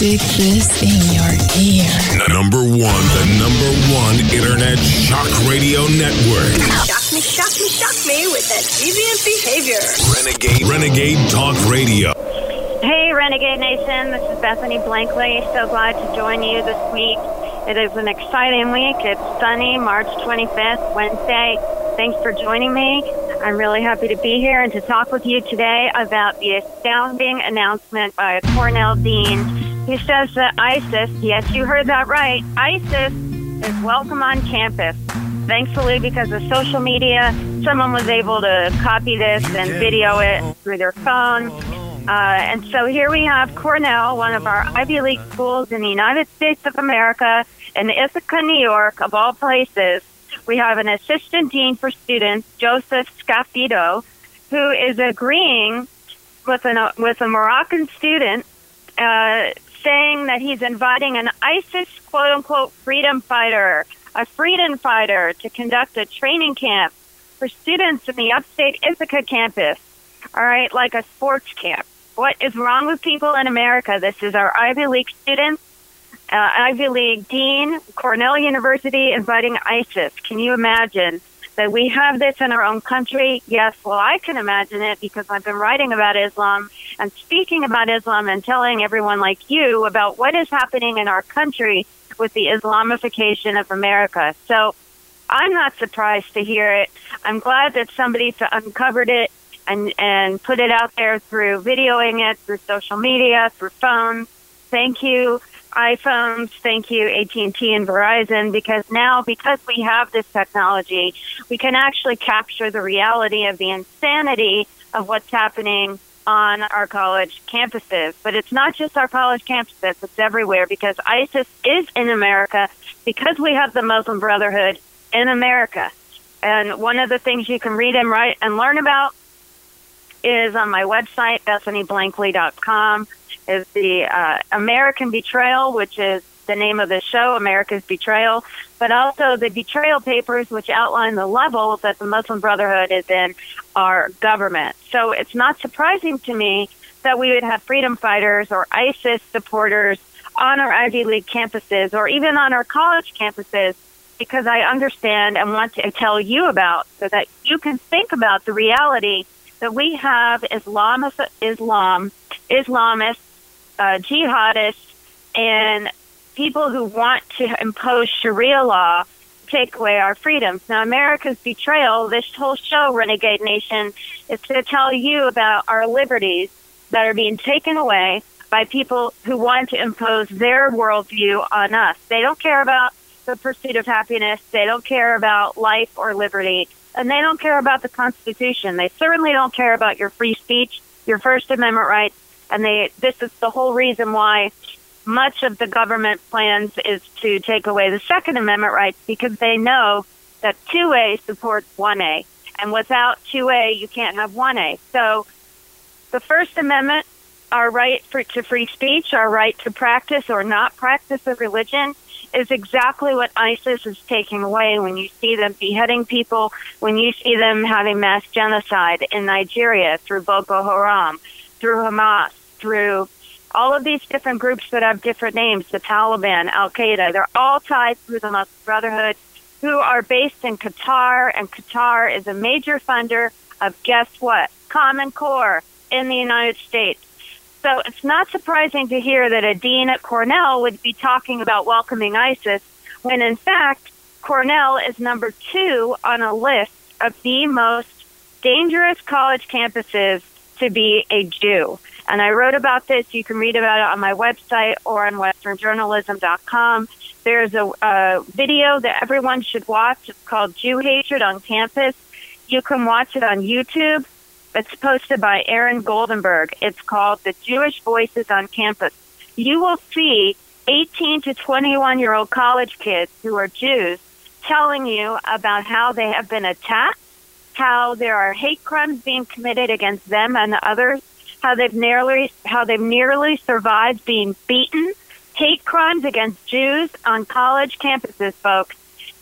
Stick this in your ear. Number one, the number one internet shock radio network. Shock me, shock me, shock me with that deviant behavior. Renegade, Renegade Talk Radio. Hey, Renegade Nation. This is Bethany Blankley. So glad to join you this week. It is an exciting week. It's sunny, March 25th, Wednesday. Thanks for joining me. I'm really happy to be here and to talk with you today about the astounding announcement by Cornell dean. He says that ISIS, yes, you heard that right, ISIS is welcome on campus. Thankfully, because of social media, someone was able to copy this and video it through their phone. Uh, and so here we have Cornell, one of our Ivy League schools in the United States of America, in Ithaca, New York, of all places. We have an assistant dean for students, Joseph Scafito, who is agreeing with an with a Moroccan student, uh, saying that he's inviting an ISIS quote unquote freedom fighter, a freedom fighter, to conduct a training camp for students in the upstate Ithaca campus. All right, like a sports camp. What is wrong with people in America? This is our Ivy League students uh, Ivy League dean, Cornell University inviting ISIS. Can you imagine that we have this in our own country? Yes, well, I can imagine it because I've been writing about Islam and speaking about Islam and telling everyone like you about what is happening in our country with the Islamification of America. So I'm not surprised to hear it. I'm glad that somebody's uncovered it and, and put it out there through videoing it, through social media, through phones. Thank you iPhones, thank you AT&T and Verizon because now because we have this technology, we can actually capture the reality of the insanity of what's happening on our college campuses. But it's not just our college campuses, it's everywhere because ISIS is in America because we have the Muslim Brotherhood in America. And one of the things you can read and write and learn about is on my website, BethanyBlankley.com is the uh, American Betrayal, which is the name of the show, America's Betrayal, but also the betrayal papers, which outline the level that the Muslim Brotherhood is in our government. So it's not surprising to me that we would have freedom fighters or ISIS supporters on our Ivy League campuses or even on our college campuses because I understand and want to tell you about so that you can think about the reality that we have Islam, Islam, Islamists uh, jihadists and people who want to impose Sharia law take away our freedoms. Now, America's betrayal, this whole show, Renegade Nation, is to tell you about our liberties that are being taken away by people who want to impose their worldview on us. They don't care about the pursuit of happiness. They don't care about life or liberty. And they don't care about the Constitution. They certainly don't care about your free speech, your First Amendment rights, and they this is the whole reason why much of the government plans is to take away the Second Amendment rights because they know that 2A supports 1A. And without 2A, you can't have 1A. So the First Amendment, our right for, to free speech, our right to practice or not practice a religion, is exactly what ISIS is taking away when you see them beheading people, when you see them having mass genocide in Nigeria through Boko Haram, through Hamas, through all of these different groups that have different names, the Taliban, Al Qaeda, they're all tied through the Muslim Brotherhood, who are based in Qatar, and Qatar is a major funder of guess what? Common Core in the United States. So it's not surprising to hear that a dean at Cornell would be talking about welcoming ISIS when in fact Cornell is number two on a list of the most dangerous college campuses to be a Jew. And I wrote about this. You can read about it on my website or on westernjournalism.com. There's a, a video that everyone should watch. It's called Jew Hatred on Campus. You can watch it on YouTube. It's posted by Aaron Goldenberg. It's called The Jewish Voices on Campus. You will see 18 to 21 year old college kids who are Jews telling you about how they have been attacked, how there are hate crimes being committed against them and others, how they've nearly how they've nearly survived being beaten, hate crimes against Jews on college campuses, folks.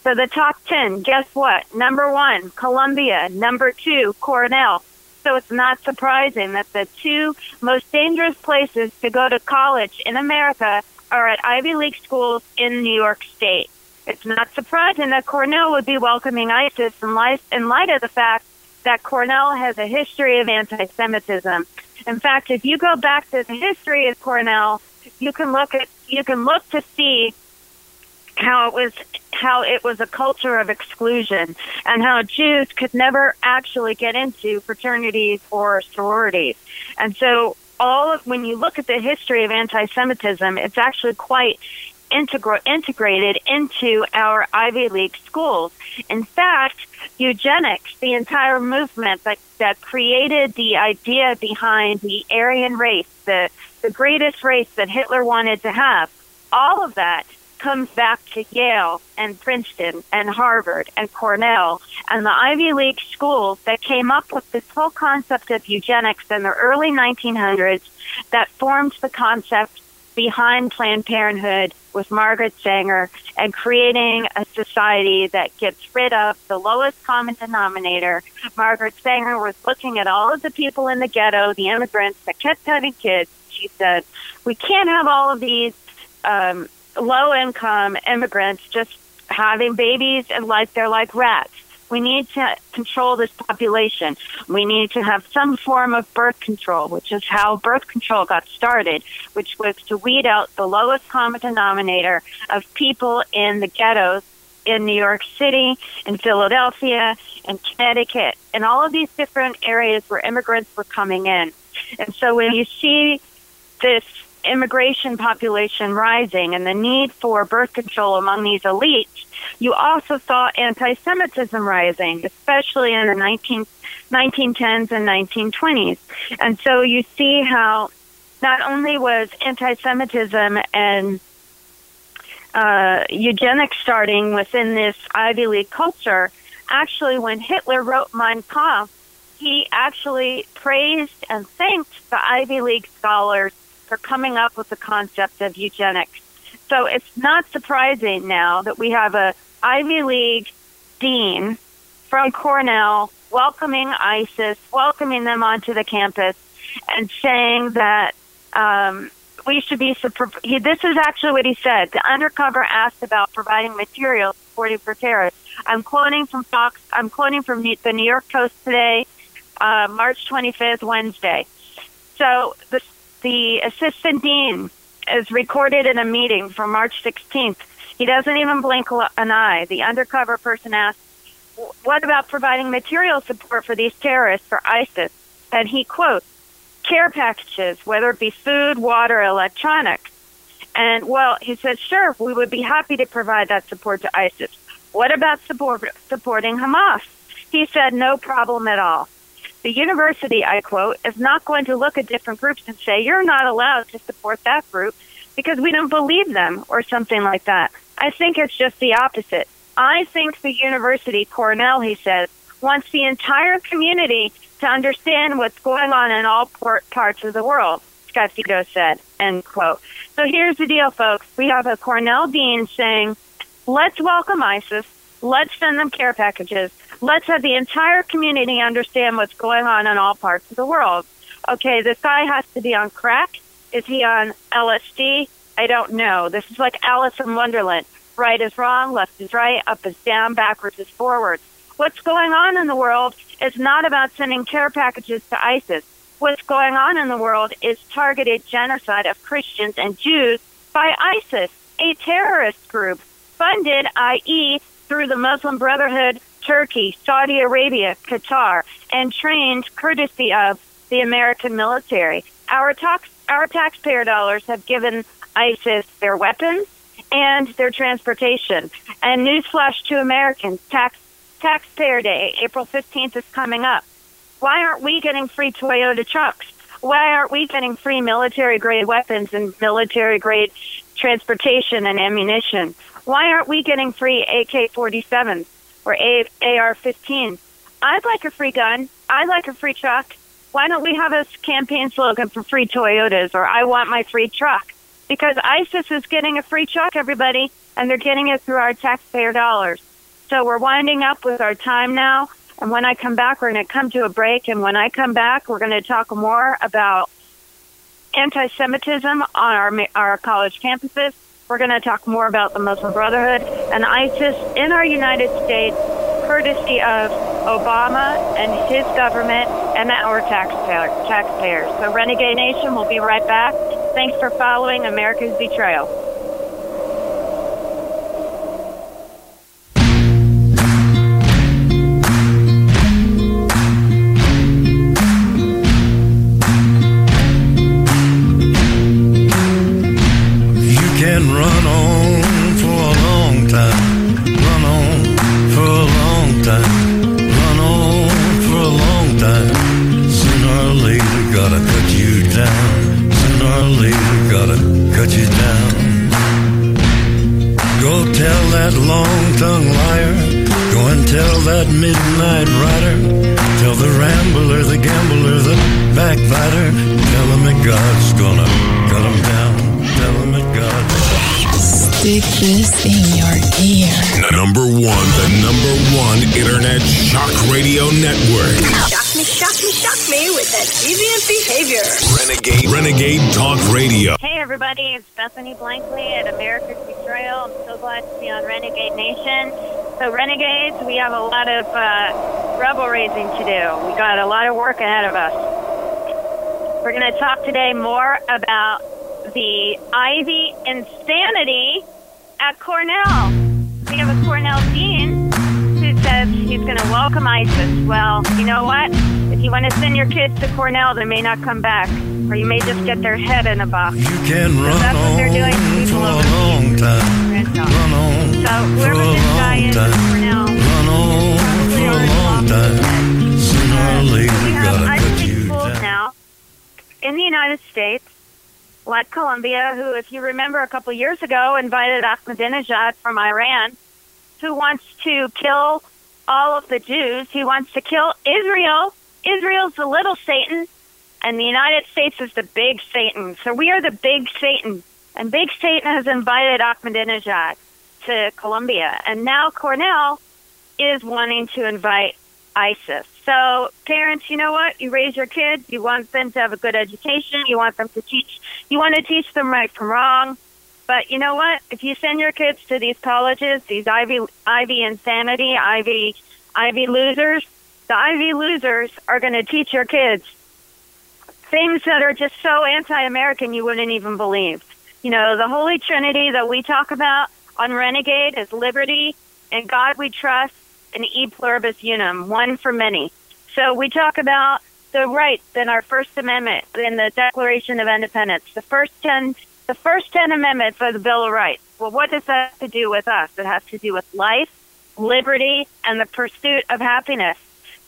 So the top 10, guess what? Number 1, Columbia, number 2, Cornell, So it's not surprising that the two most dangerous places to go to college in America are at Ivy League schools in New York State. It's not surprising that Cornell would be welcoming ISIS in light, in light of the fact that Cornell has a history of anti-Semitism. In fact, if you go back to the history of Cornell, you can look at you can look to see how it was how it was a culture of exclusion and how Jews could never actually get into fraternities or sororities. And so all of when you look at the history of anti-Semitism, it's actually quite integral, integrated into our Ivy League schools. In fact, eugenics, the entire movement that, that created the idea behind the Aryan race, the, the greatest race that Hitler wanted to have, all of that comes back to Yale and Princeton and Harvard and Cornell and the Ivy League schools that came up with this whole concept of eugenics in the early 1900s that formed the concept behind Planned Parenthood with Margaret Sanger and creating a society that gets rid of the lowest common denominator. Margaret Sanger was looking at all of the people in the ghetto, the immigrants that kept having kids. She said, we can't have all of these um, low income immigrants just having babies and like they're like rats. We need to control this population. We need to have some form of birth control, which is how birth control got started, which was to weed out the lowest common denominator of people in the ghettos in New York City, in Philadelphia, in Connecticut, and all of these different areas where immigrants were coming in. And so when you see this immigration population rising and the need for birth control among these elites, you also saw anti-Semitism rising, especially in the 19, 1910s and 1920s. And so you see how not only was anti-Semitism and uh, eugenics starting within this Ivy League culture, actually when Hitler wrote Mein Kampf, he actually praised and thanked the Ivy League scholars for coming up with the concept of eugenics. So it's not surprising now that we have a Ivy League dean from Cornell welcoming ISIS, welcoming them onto the campus, and saying that um, we should be. This is actually what he said. The undercover asked about providing materials supporting for terrorists. I'm quoting from Fox. I'm quoting from the New York Post today, uh, March 25th, Wednesday. So the the assistant dean is recorded in a meeting from March 16th. He doesn't even blink an eye. The undercover person asks, what about providing material support for these terrorists for ISIS? And he quotes, care packages, whether it be food, water, electronics. And well, he says, sure, we would be happy to provide that support to ISIS. What about support, supporting Hamas? He said, no problem at all. The university, I quote, is not going to look at different groups and say, you're not allowed to support that group because we don't believe them or something like that. I think it's just the opposite. I think the university, Cornell, he says, wants the entire community to understand what's going on in all parts of the world, Scafito said, end quote. So here's the deal, folks. We have a Cornell dean saying, let's welcome ISIS. Let's send them care packages. Let's have the entire community understand what's going on in all parts of the world. Okay, this guy has to be on crack. Is he on LSD? I don't know. This is like Alice in Wonderland. Right is wrong, left is right, up is down, backwards is forwards. What's going on in the world is not about sending care packages to ISIS. What's going on in the world is targeted genocide of Christians and Jews by ISIS, a terrorist group funded, i.e., through the Muslim Brotherhood, Turkey, Saudi Arabia, Qatar, and trained courtesy of the American military. Our tax, our taxpayer dollars have given ISIS their weapons and their transportation. And newsflash to Americans, tax taxpayer day, April 15th is coming up. Why aren't we getting free Toyota trucks? Why aren't we getting free military grade weapons and military grade transportation and ammunition? Why aren't we getting free AK 47s or AR-15. I'd like a free gun. I'd like a free truck. Why don't we have a campaign slogan for free Toyotas or I want my free truck? Because ISIS is getting a free truck, everybody, and they're getting it through our taxpayer dollars. So we're winding up with our time now. And when I come back, we're going to come to a break. And when I come back, we're going to talk more about anti-Semitism on our our college campuses. We're going to talk more about the Muslim Brotherhood and ISIS in our United States, courtesy of Obama and his government and our taxpayer, taxpayers. So, Renegade Nation, we'll be right back. Thanks for following America's Betrayal. Cut you down. Go tell that long tongued liar. Go and tell that midnight rider. Tell the rambler, the gambler, the backbiter. Tell him that God's gonna cut him down. Tell him that God's Stick this in your ear. Number one, the number one internet shock radio network. Shock me, shock me, with that deviant behavior. Renegade Renegade Talk Radio. Hey, everybody, it's Bethany Blankley at America's Betrayal. I'm so glad to be on Renegade Nation. So, Renegades, we have a lot of uh, rebel raising to do. We got a lot of work ahead of us. We're going to talk today more about the Ivy insanity at Cornell. We have a Cornell dean who says he's going to welcome ISIS. Well, you know what? If you want to send your kids to Cornell, they may not come back, or you may just get their head in a box. You can run that's what they're doing to on people long time. Run on So whoever this guy is at time. Cornell, Run on for a long time. Sooner or we later, have gotta Ivy League schools now in the United States, like Columbia, who, if you remember, a couple years ago invited Ahmadinejad from Iran, who wants to kill all of the Jews. He wants to kill Israel. Israel's the little Satan, and the United States is the big Satan. So we are the big Satan, and big Satan has invited Ahmadinejad to Columbia, and now Cornell is wanting to invite ISIS. So, parents, you know what? You raise your kids. You want them to have a good education. You want them to teach. You want to teach them right from wrong. But you know what? If you send your kids to these colleges, these Ivy, Ivy insanity, Ivy, Ivy losers, the Ivy losers are going to teach your kids things that are just so anti-American you wouldn't even believe. You know, the Holy Trinity that we talk about on Renegade is liberty and God we trust and e pluribus unum, one for many. So we talk about the rights in our First Amendment in the Declaration of Independence. The first ten, the first ten amendments of the Bill of Rights. Well, what does that have to do with us? It has to do with life, liberty, and the pursuit of happiness.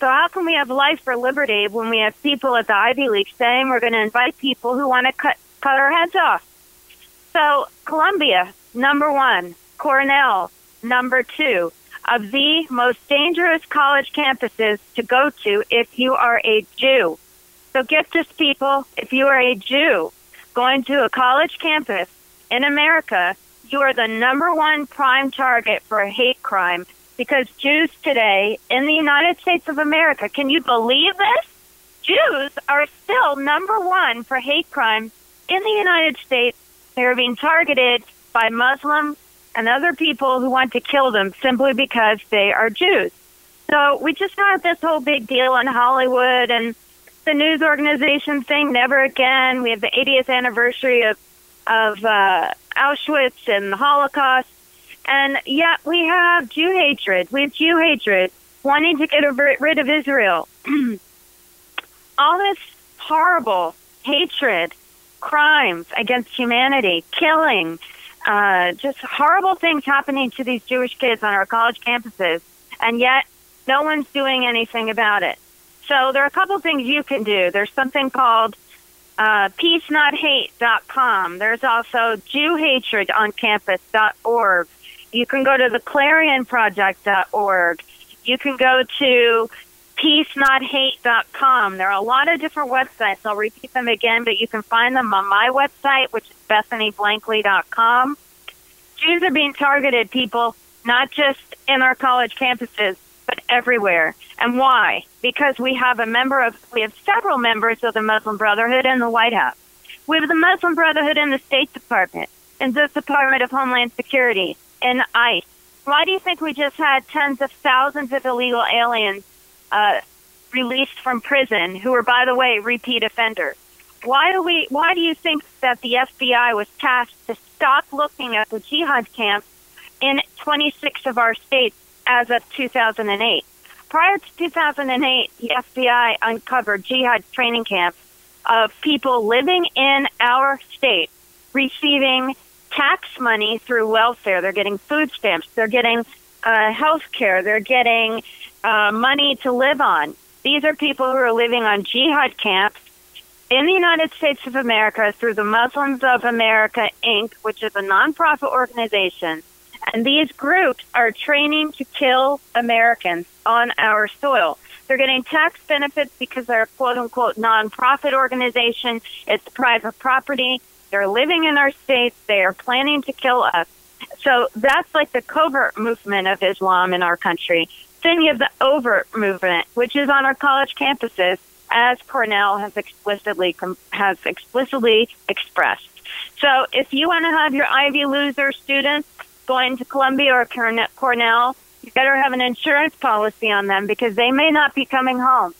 So how can we have life for liberty when we have people at the Ivy League saying we're going to invite people who want to cut cut our heads off? So Columbia, number one, Cornell, number two, of the most dangerous college campuses to go to if you are a Jew. So get this, people. If you are a Jew going to a college campus in America, you are the number one prime target for a hate crime because Jews today in the United States of America, can you believe this? Jews are still number one for hate crime in the United States. They are being targeted by Muslims and other people who want to kill them simply because they are Jews. So we just had this whole big deal in Hollywood and the news organization thing, Never Again. We have the 80th anniversary of, of uh, Auschwitz and the Holocaust. And yet we have Jew hatred. We have Jew hatred wanting to get rid of Israel. All this horrible hatred, crimes against humanity, killing, uh, just horrible things happening to these Jewish kids on our college campuses, and yet no one's doing anything about it. So there are a couple things you can do. There's something called uh, peacenothate.com. There's also jewhatredoncampus.org. You can go to the clarionproject.org. You can go to peacenothate.com. There are a lot of different websites. I'll repeat them again, but you can find them on my website, which is bethanyblankley.com. Jews are being targeted, people, not just in our college campuses, but everywhere. And why? Because we have a member of, we have several members of the Muslim Brotherhood in the White House. We have the Muslim Brotherhood in the State Department, in the Department of Homeland Security, in ICE. Why do you think we just had tens of thousands of illegal aliens uh, released from prison who were, by the way, repeat offenders? Why do we? Why do you think that the FBI was tasked to stop looking at the jihad camps in 26 of our states as of 2008? Prior to 2008, the FBI uncovered jihad training camps of people living in our state receiving tax money through welfare. They're getting food stamps. They're getting uh, health care. They're getting uh, money to live on. These are people who are living on jihad camps in the United States of America through the Muslims of America, Inc., which is a nonprofit organization. And these groups are training to kill Americans on our soil. They're getting tax benefits because they're a quote unquote nonprofit organization. It's private property. They're living in our states. They are planning to kill us. So that's like the covert movement of Islam in our country. Then you have the overt movement, which is on our college campuses, as Cornell has explicitly has explicitly expressed. So if you want to have your Ivy loser students going to Columbia or Cornell, you better have an insurance policy on them because they may not be coming home.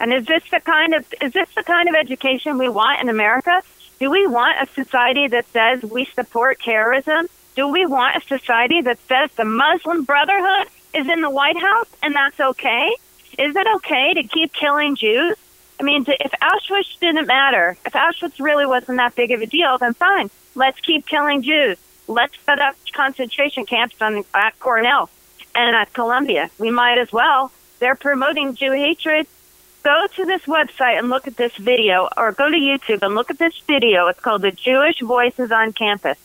And is this the kind of is this the kind of education we want in America? Do we want a society that says we support terrorism? Do we want a society that says the Muslim Brotherhood is in the White House and that's okay? Is it okay to keep killing Jews? I mean, if Auschwitz didn't matter, if Auschwitz really wasn't that big of a deal, then fine. Let's keep killing Jews. Let's set up concentration camps on, at Cornell and at Columbia. We might as well. They're promoting Jew hatred. Go to this website and look at this video, or go to YouTube and look at this video. It's called The Jewish Voices on Campus.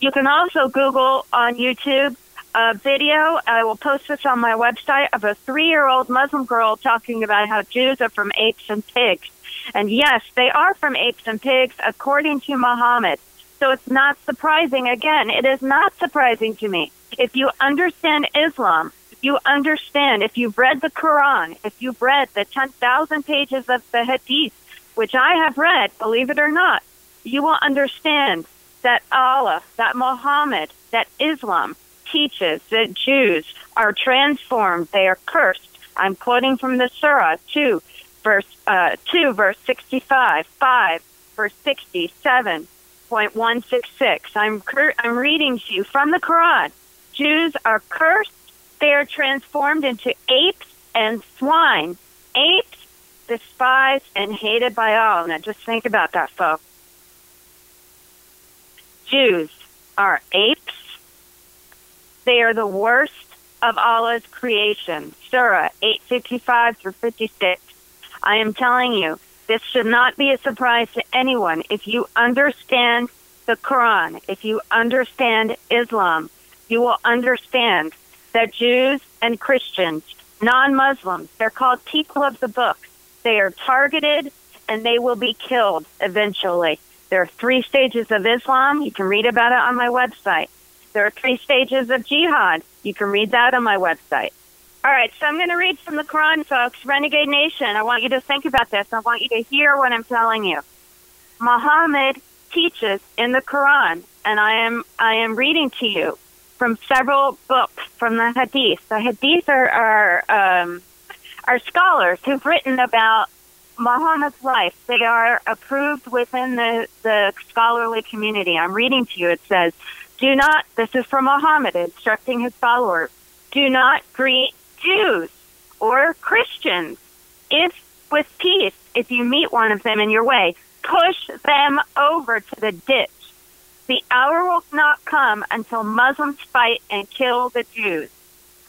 You can also Google on YouTube a video. I will post this on my website of a three year old Muslim girl talking about how Jews are from apes and pigs. And yes, they are from apes and pigs according to Muhammad. So it's not surprising. Again, it is not surprising to me. If you understand Islam, you understand, if you've read the Quran, if you've read the 10,000 pages of the Hadith, which I have read, believe it or not, you will understand that Allah, that Muhammad, that Islam teaches that Jews are transformed, they are cursed. I'm quoting from the Surah 2, verse uh, 2, verse 65, 5, verse 67.166. I'm I'm reading to you from the Quran. Jews are cursed. They are transformed into apes and swine. Apes despised and hated by all. Now just think about that, folks. Jews are apes they are the worst of Allah's creation. Surah 855 through 56. I am telling you, this should not be a surprise to anyone. If you understand the Quran, if you understand Islam, you will understand that Jews and Christians, non Muslims, they're called people of the book. They are targeted and they will be killed eventually. There are three stages of Islam. You can read about it on my website. There are three stages of jihad. You can read that on my website. All right, so I'm going to read from the Quran, folks. Renegade Nation, I want you to think about this. I want you to hear what I'm telling you. Muhammad teaches in the Quran, and I am I am reading to you from several books from the Hadith. The Hadith are are, um, are scholars who've written about Muhammad's life. They are approved within the the scholarly community. I'm reading to you. It says do not, this is from Muhammad instructing his followers, do not greet Jews or Christians. If with peace, if you meet one of them in your way, push them over to the ditch. The hour will not come until Muslims fight and kill the Jews.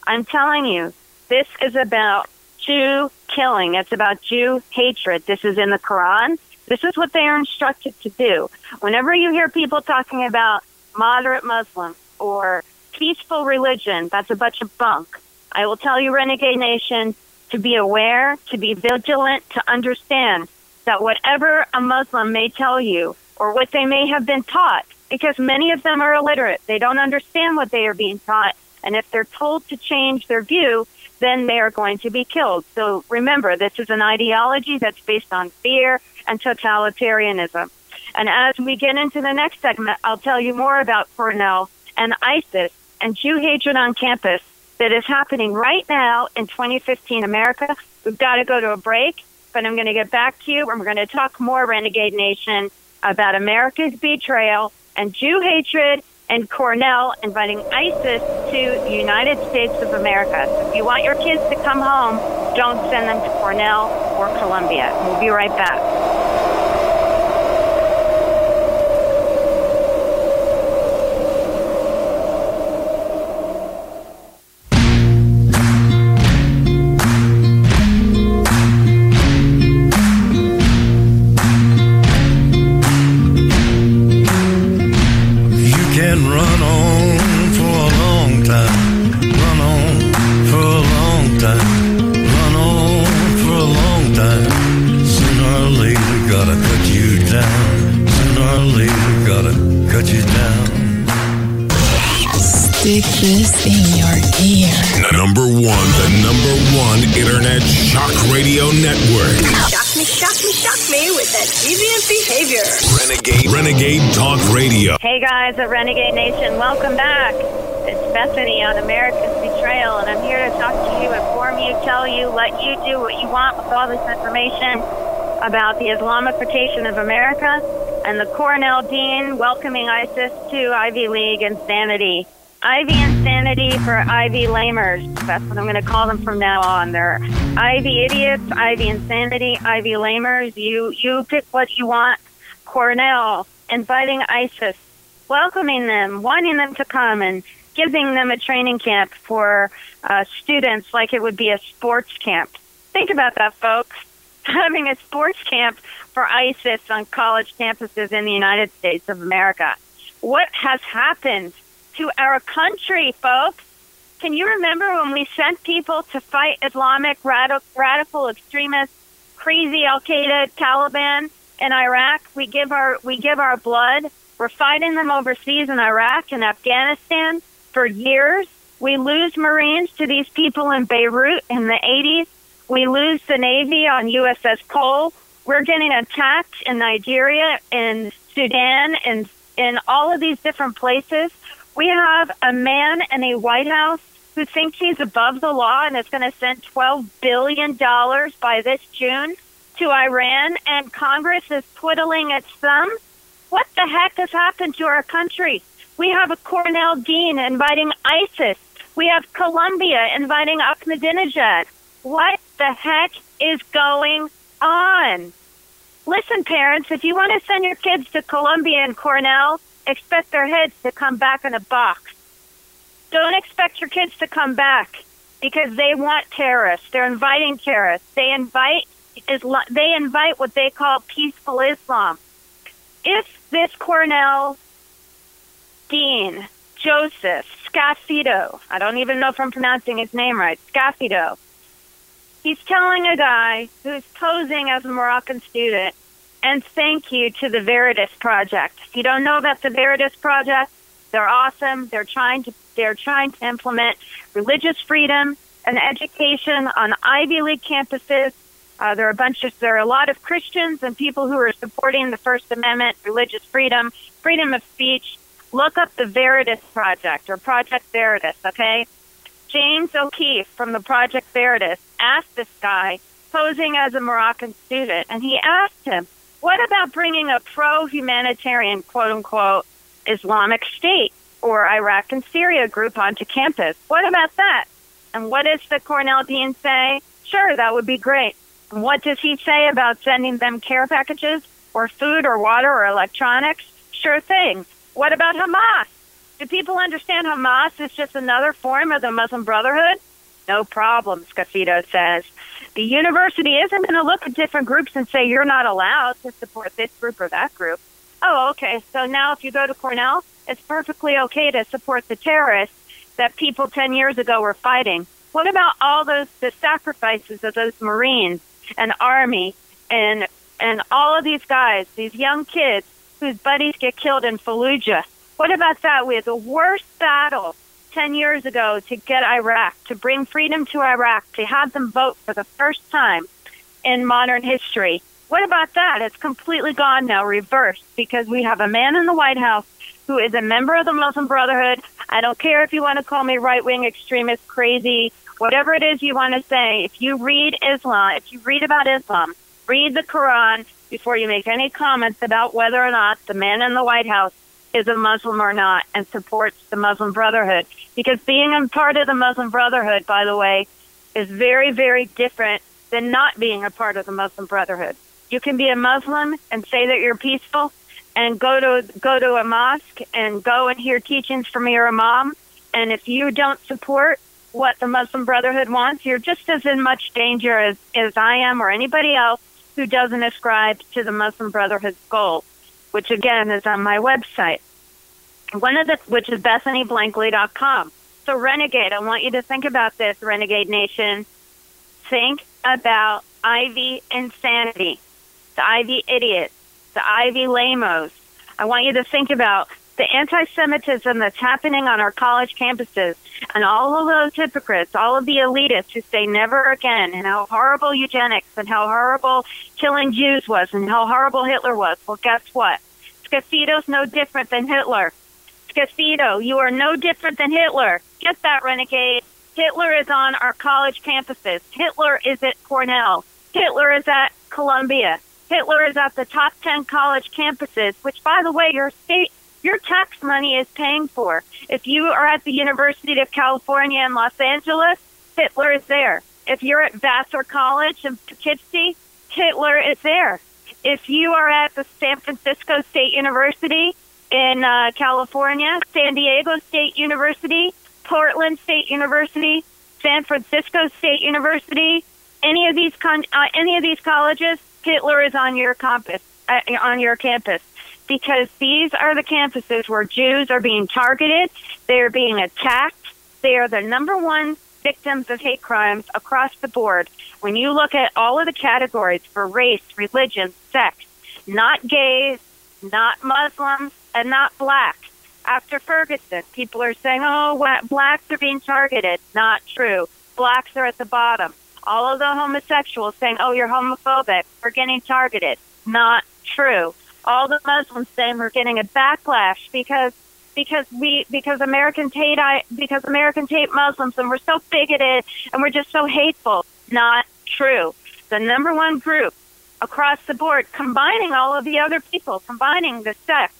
I'm telling you, this is about Jew killing. It's about Jew hatred. This is in the Quran. This is what they are instructed to do. Whenever you hear people talking about moderate Muslims or peaceful religion, that's a bunch of bunk. I will tell you, Renegade Nation, to be aware, to be vigilant, to understand that whatever a Muslim may tell you or what they may have been taught, because many of them are illiterate, they don't understand what they are being taught. And if they're told to change their view, then they are going to be killed. So remember, this is an ideology that's based on fear and totalitarianism. And as we get into the next segment, I'll tell you more about Cornell and ISIS and Jew hatred on campus that is happening right now in 2015 America. We've got to go to a break, but I'm going to get back to you and we're going to talk more, Renegade Nation, about America's betrayal and Jew hatred and Cornell inviting ISIS to the United States of America. So if you want your kids to come home, don't send them to Cornell or Columbia. We'll be right back. Bethany on America's Betrayal, and I'm here to talk to you, inform you, tell you, let you do what you want with all this information about the Islamification of America and the Cornell Dean welcoming ISIS to Ivy League insanity. Ivy insanity for Ivy lamers. That's what I'm going to call them from now on. They're Ivy idiots, Ivy insanity, Ivy lamers. You you pick what you want. Cornell inviting ISIS, welcoming them, wanting them to come, and giving them a training camp for uh, students like it would be a sports camp. Think about that, folks. Having a sports camp for ISIS on college campuses in the United States of America. What has happened to our country, folks? Can you remember when we sent people to fight Islamic radical, radical extremists, crazy Al Qaeda, Taliban in Iraq? We give our we give our blood. We're fighting them overseas in Iraq and Afghanistan for years. We lose Marines to these people in Beirut in the 80s. We lose the Navy on USS Cole. We're getting attacked in Nigeria, in Sudan, and in all of these different places. We have a man in a White House who thinks he's above the law and is going to send $12 billion by this June to Iran, and Congress is twiddling its thumb. What the heck has happened to our country? We have a Cornell dean inviting ISIS. We have Columbia inviting Ahmadinejad. What the heck is going on? Listen, parents, if you want to send your kids to Columbia and Cornell, expect their heads to come back in a box. Don't expect your kids to come back because they want terrorists. They're inviting terrorists. They invite Islam, they invite what they call peaceful Islam. If this Cornell dean, Joseph Scafito, I don't even know if I'm pronouncing his name right, Scafito, he's telling a guy who's posing as a Moroccan student, and thank you to the Veritas Project. If you don't know about the Veritas Project, they're awesome. They're trying to they're trying to implement religious freedom and education on Ivy League campuses. Uh, there are a bunch of there are a lot of Christians and people who are supporting the First Amendment, religious freedom, freedom of speech. Look up the Veritas Project or Project Veritas. Okay, James O'Keefe from the Project Veritas asked this guy posing as a Moroccan student, and he asked him, "What about bringing a pro-humanitarian, quote unquote, Islamic State or Iraq and Syria group onto campus? What about that?" And what does the Cornell dean say? Sure, that would be great. And what does he say about sending them care packages or food or water or electronics? Sure thing. What about Hamas? Do people understand Hamas is just another form of the Muslim Brotherhood? No problem, Scafito says. The university isn't going to look at different groups and say you're not allowed to support this group or that group. Oh, okay. So now if you go to Cornell, it's perfectly okay to support the terrorists that people 10 years ago were fighting. What about all those the sacrifices of those Marines and Army and and all of these guys, these young kids whose buddies get killed in Fallujah? What about that? We had the worst battle 10 years ago to get Iraq, to bring freedom to Iraq, to have them vote for the first time in modern history. What about that? It's completely gone now, reversed, because we have a man in the White House who is a member of the Muslim Brotherhood. I don't care if you want to call me right wing extremist, crazy, whatever it is you want to say. If you read Islam, if you read about Islam, read the Quran before you make any comments about whether or not the man in the White House is a Muslim or not and supports the Muslim Brotherhood. Because being a part of the Muslim Brotherhood, by the way, is very, very different than not being a part of the Muslim Brotherhood. You can be a Muslim and say that you're peaceful and go to go to a mosque and go and hear teachings from your imam. And if you don't support what the Muslim Brotherhood wants, you're just as in much danger as, as I am or anybody else who doesn't ascribe to the Muslim Brotherhood's goals, which again is on my website. One of the which is BethanyBlankley.com. So Renegade, I want you to think about this, Renegade Nation. Think about Ivy insanity, the Ivy idiots, the Ivy lamos. I want you to think about the anti-Semitism that's happening on our college campuses and all of those hypocrites, all of the elitists who say never again and how horrible eugenics and how horrible killing Jews was and how horrible Hitler was. Well, guess what? Scafito's no different than Hitler. Scafito, you are no different than Hitler. Get that, renegade. Hitler is on our college campuses. Hitler is at Cornell. Hitler is at Columbia. Hitler is at the top 10 college campuses, which, by the way, your state, your tax money is paying for. If you are at the University of California in Los Angeles, Hitler is there. If you're at Vassar College in Poughkeepsie, Hitler is there. If you are at the San Francisco State University in uh, California, San Diego State University, Portland State University, San Francisco State University, any of these con- uh, any of these colleges, Hitler is on your campus uh, on your campus because these are the campuses where Jews are being targeted, they are being attacked, they are the number one victims of hate crimes across the board. When you look at all of the categories for race, religion, sex, not gays, not Muslims, and not blacks. After Ferguson, people are saying, oh, blacks are being targeted. Not true. Blacks are at the bottom. All of the homosexuals saying, oh, you're homophobic. We're getting targeted. Not true. All the Muslims saying we're getting a backlash because because we because American hate I because Americans hate Muslims and we're so bigoted and we're just so hateful. Not true. The number one group across the board, combining all of the other people, combining the sex,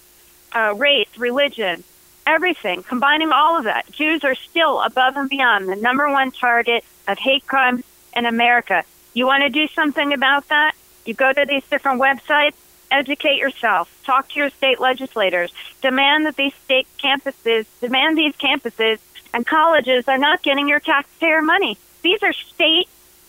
uh, race, religion, everything, combining all of that. Jews are still above and beyond the number one target of hate crimes in America. You want to do something about that? You go to these different websites, educate yourself, talk to your state legislators, demand that these state campuses, demand these campuses and colleges are not getting your taxpayer money. These are state,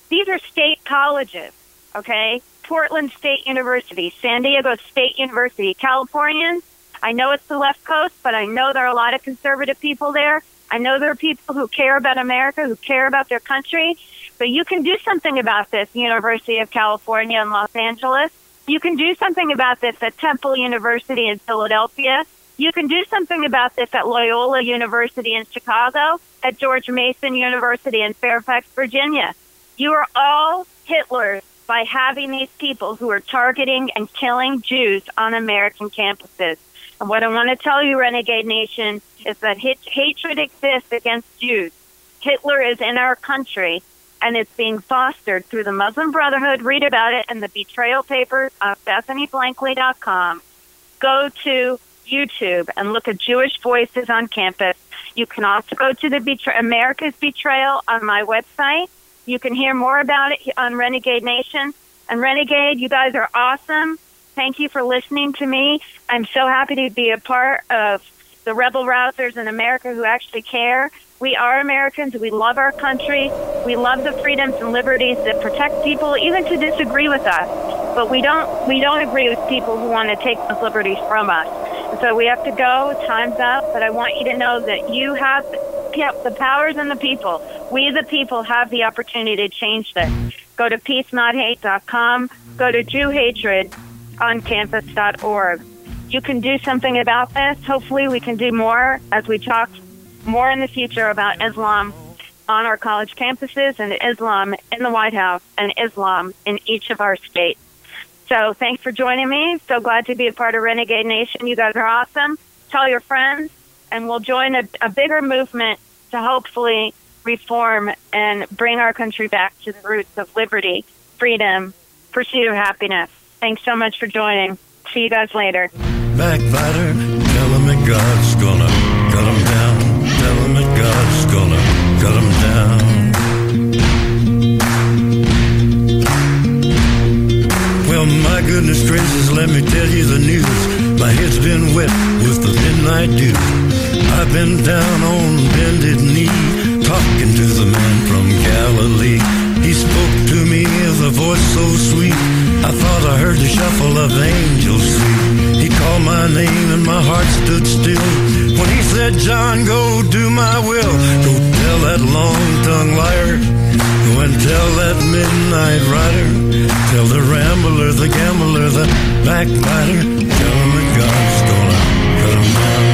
these are state colleges, okay? Portland State University, San Diego State University, Californians. I know it's the left coast, but I know there are a lot of conservative people there. I know there are people who care about America, who care about their country. But you can do something about this, University of California in Los Angeles. You can do something about this at Temple University in Philadelphia. You can do something about this at Loyola University in Chicago, at George Mason University in Fairfax, Virginia. You are all Hitlers by having these people who are targeting and killing Jews on American campuses. And what I want to tell you, Renegade Nation, is that hatred exists against Jews. Hitler is in our country, and it's being fostered through the Muslim Brotherhood. Read about it in the Betrayal Papers on BethanyBlankley.com. Go to YouTube and look at Jewish Voices on Campus. You can also go to the America's Betrayal on my website. You can hear more about it on Renegade Nation. And Renegade, you guys are awesome. Thank you for listening to me. I'm so happy to be a part of the rebel rousers in America who actually care. We are Americans. We love our country. We love the freedoms and liberties that protect people, even to disagree with us. But we don't we don't agree with people who want to take those liberties from us. So we have to go. Time's up. But I want you to know that you have the powers and the people. We, the people, have the opportunity to change this. Go to peacenothate.com. Go to JewHatredOnCampus.org. You can do something about this. Hopefully, we can do more as we talk more in the future about Islam on our college campuses and Islam in the White House and Islam in each of our states. So thanks for joining me. So glad to be a part of Renegade Nation. You guys are awesome. Tell your friends, and we'll join a, a bigger movement to hopefully reform and bring our country back to the roots of liberty, freedom, pursuit of happiness. Thanks so much for joining. See you guys later. Backbiter, tell that God's gonna cut down. Tell that God's gonna cut him down. Well, my goodness gracious, let me tell you the news. My head's been wet with the midnight dew. I've been down on bended knee, talking to the man from Galilee. He spoke to me with a voice so sweet. I thought I heard the shuffle of angels sweet. He called my name and my heart stood still. When he said, John, go do my will. Go tell that long-tongued liar. Go and tell that midnight rider. Tell the rambler, the gambler, the backbiter. Tell him that God's gonna cut him down.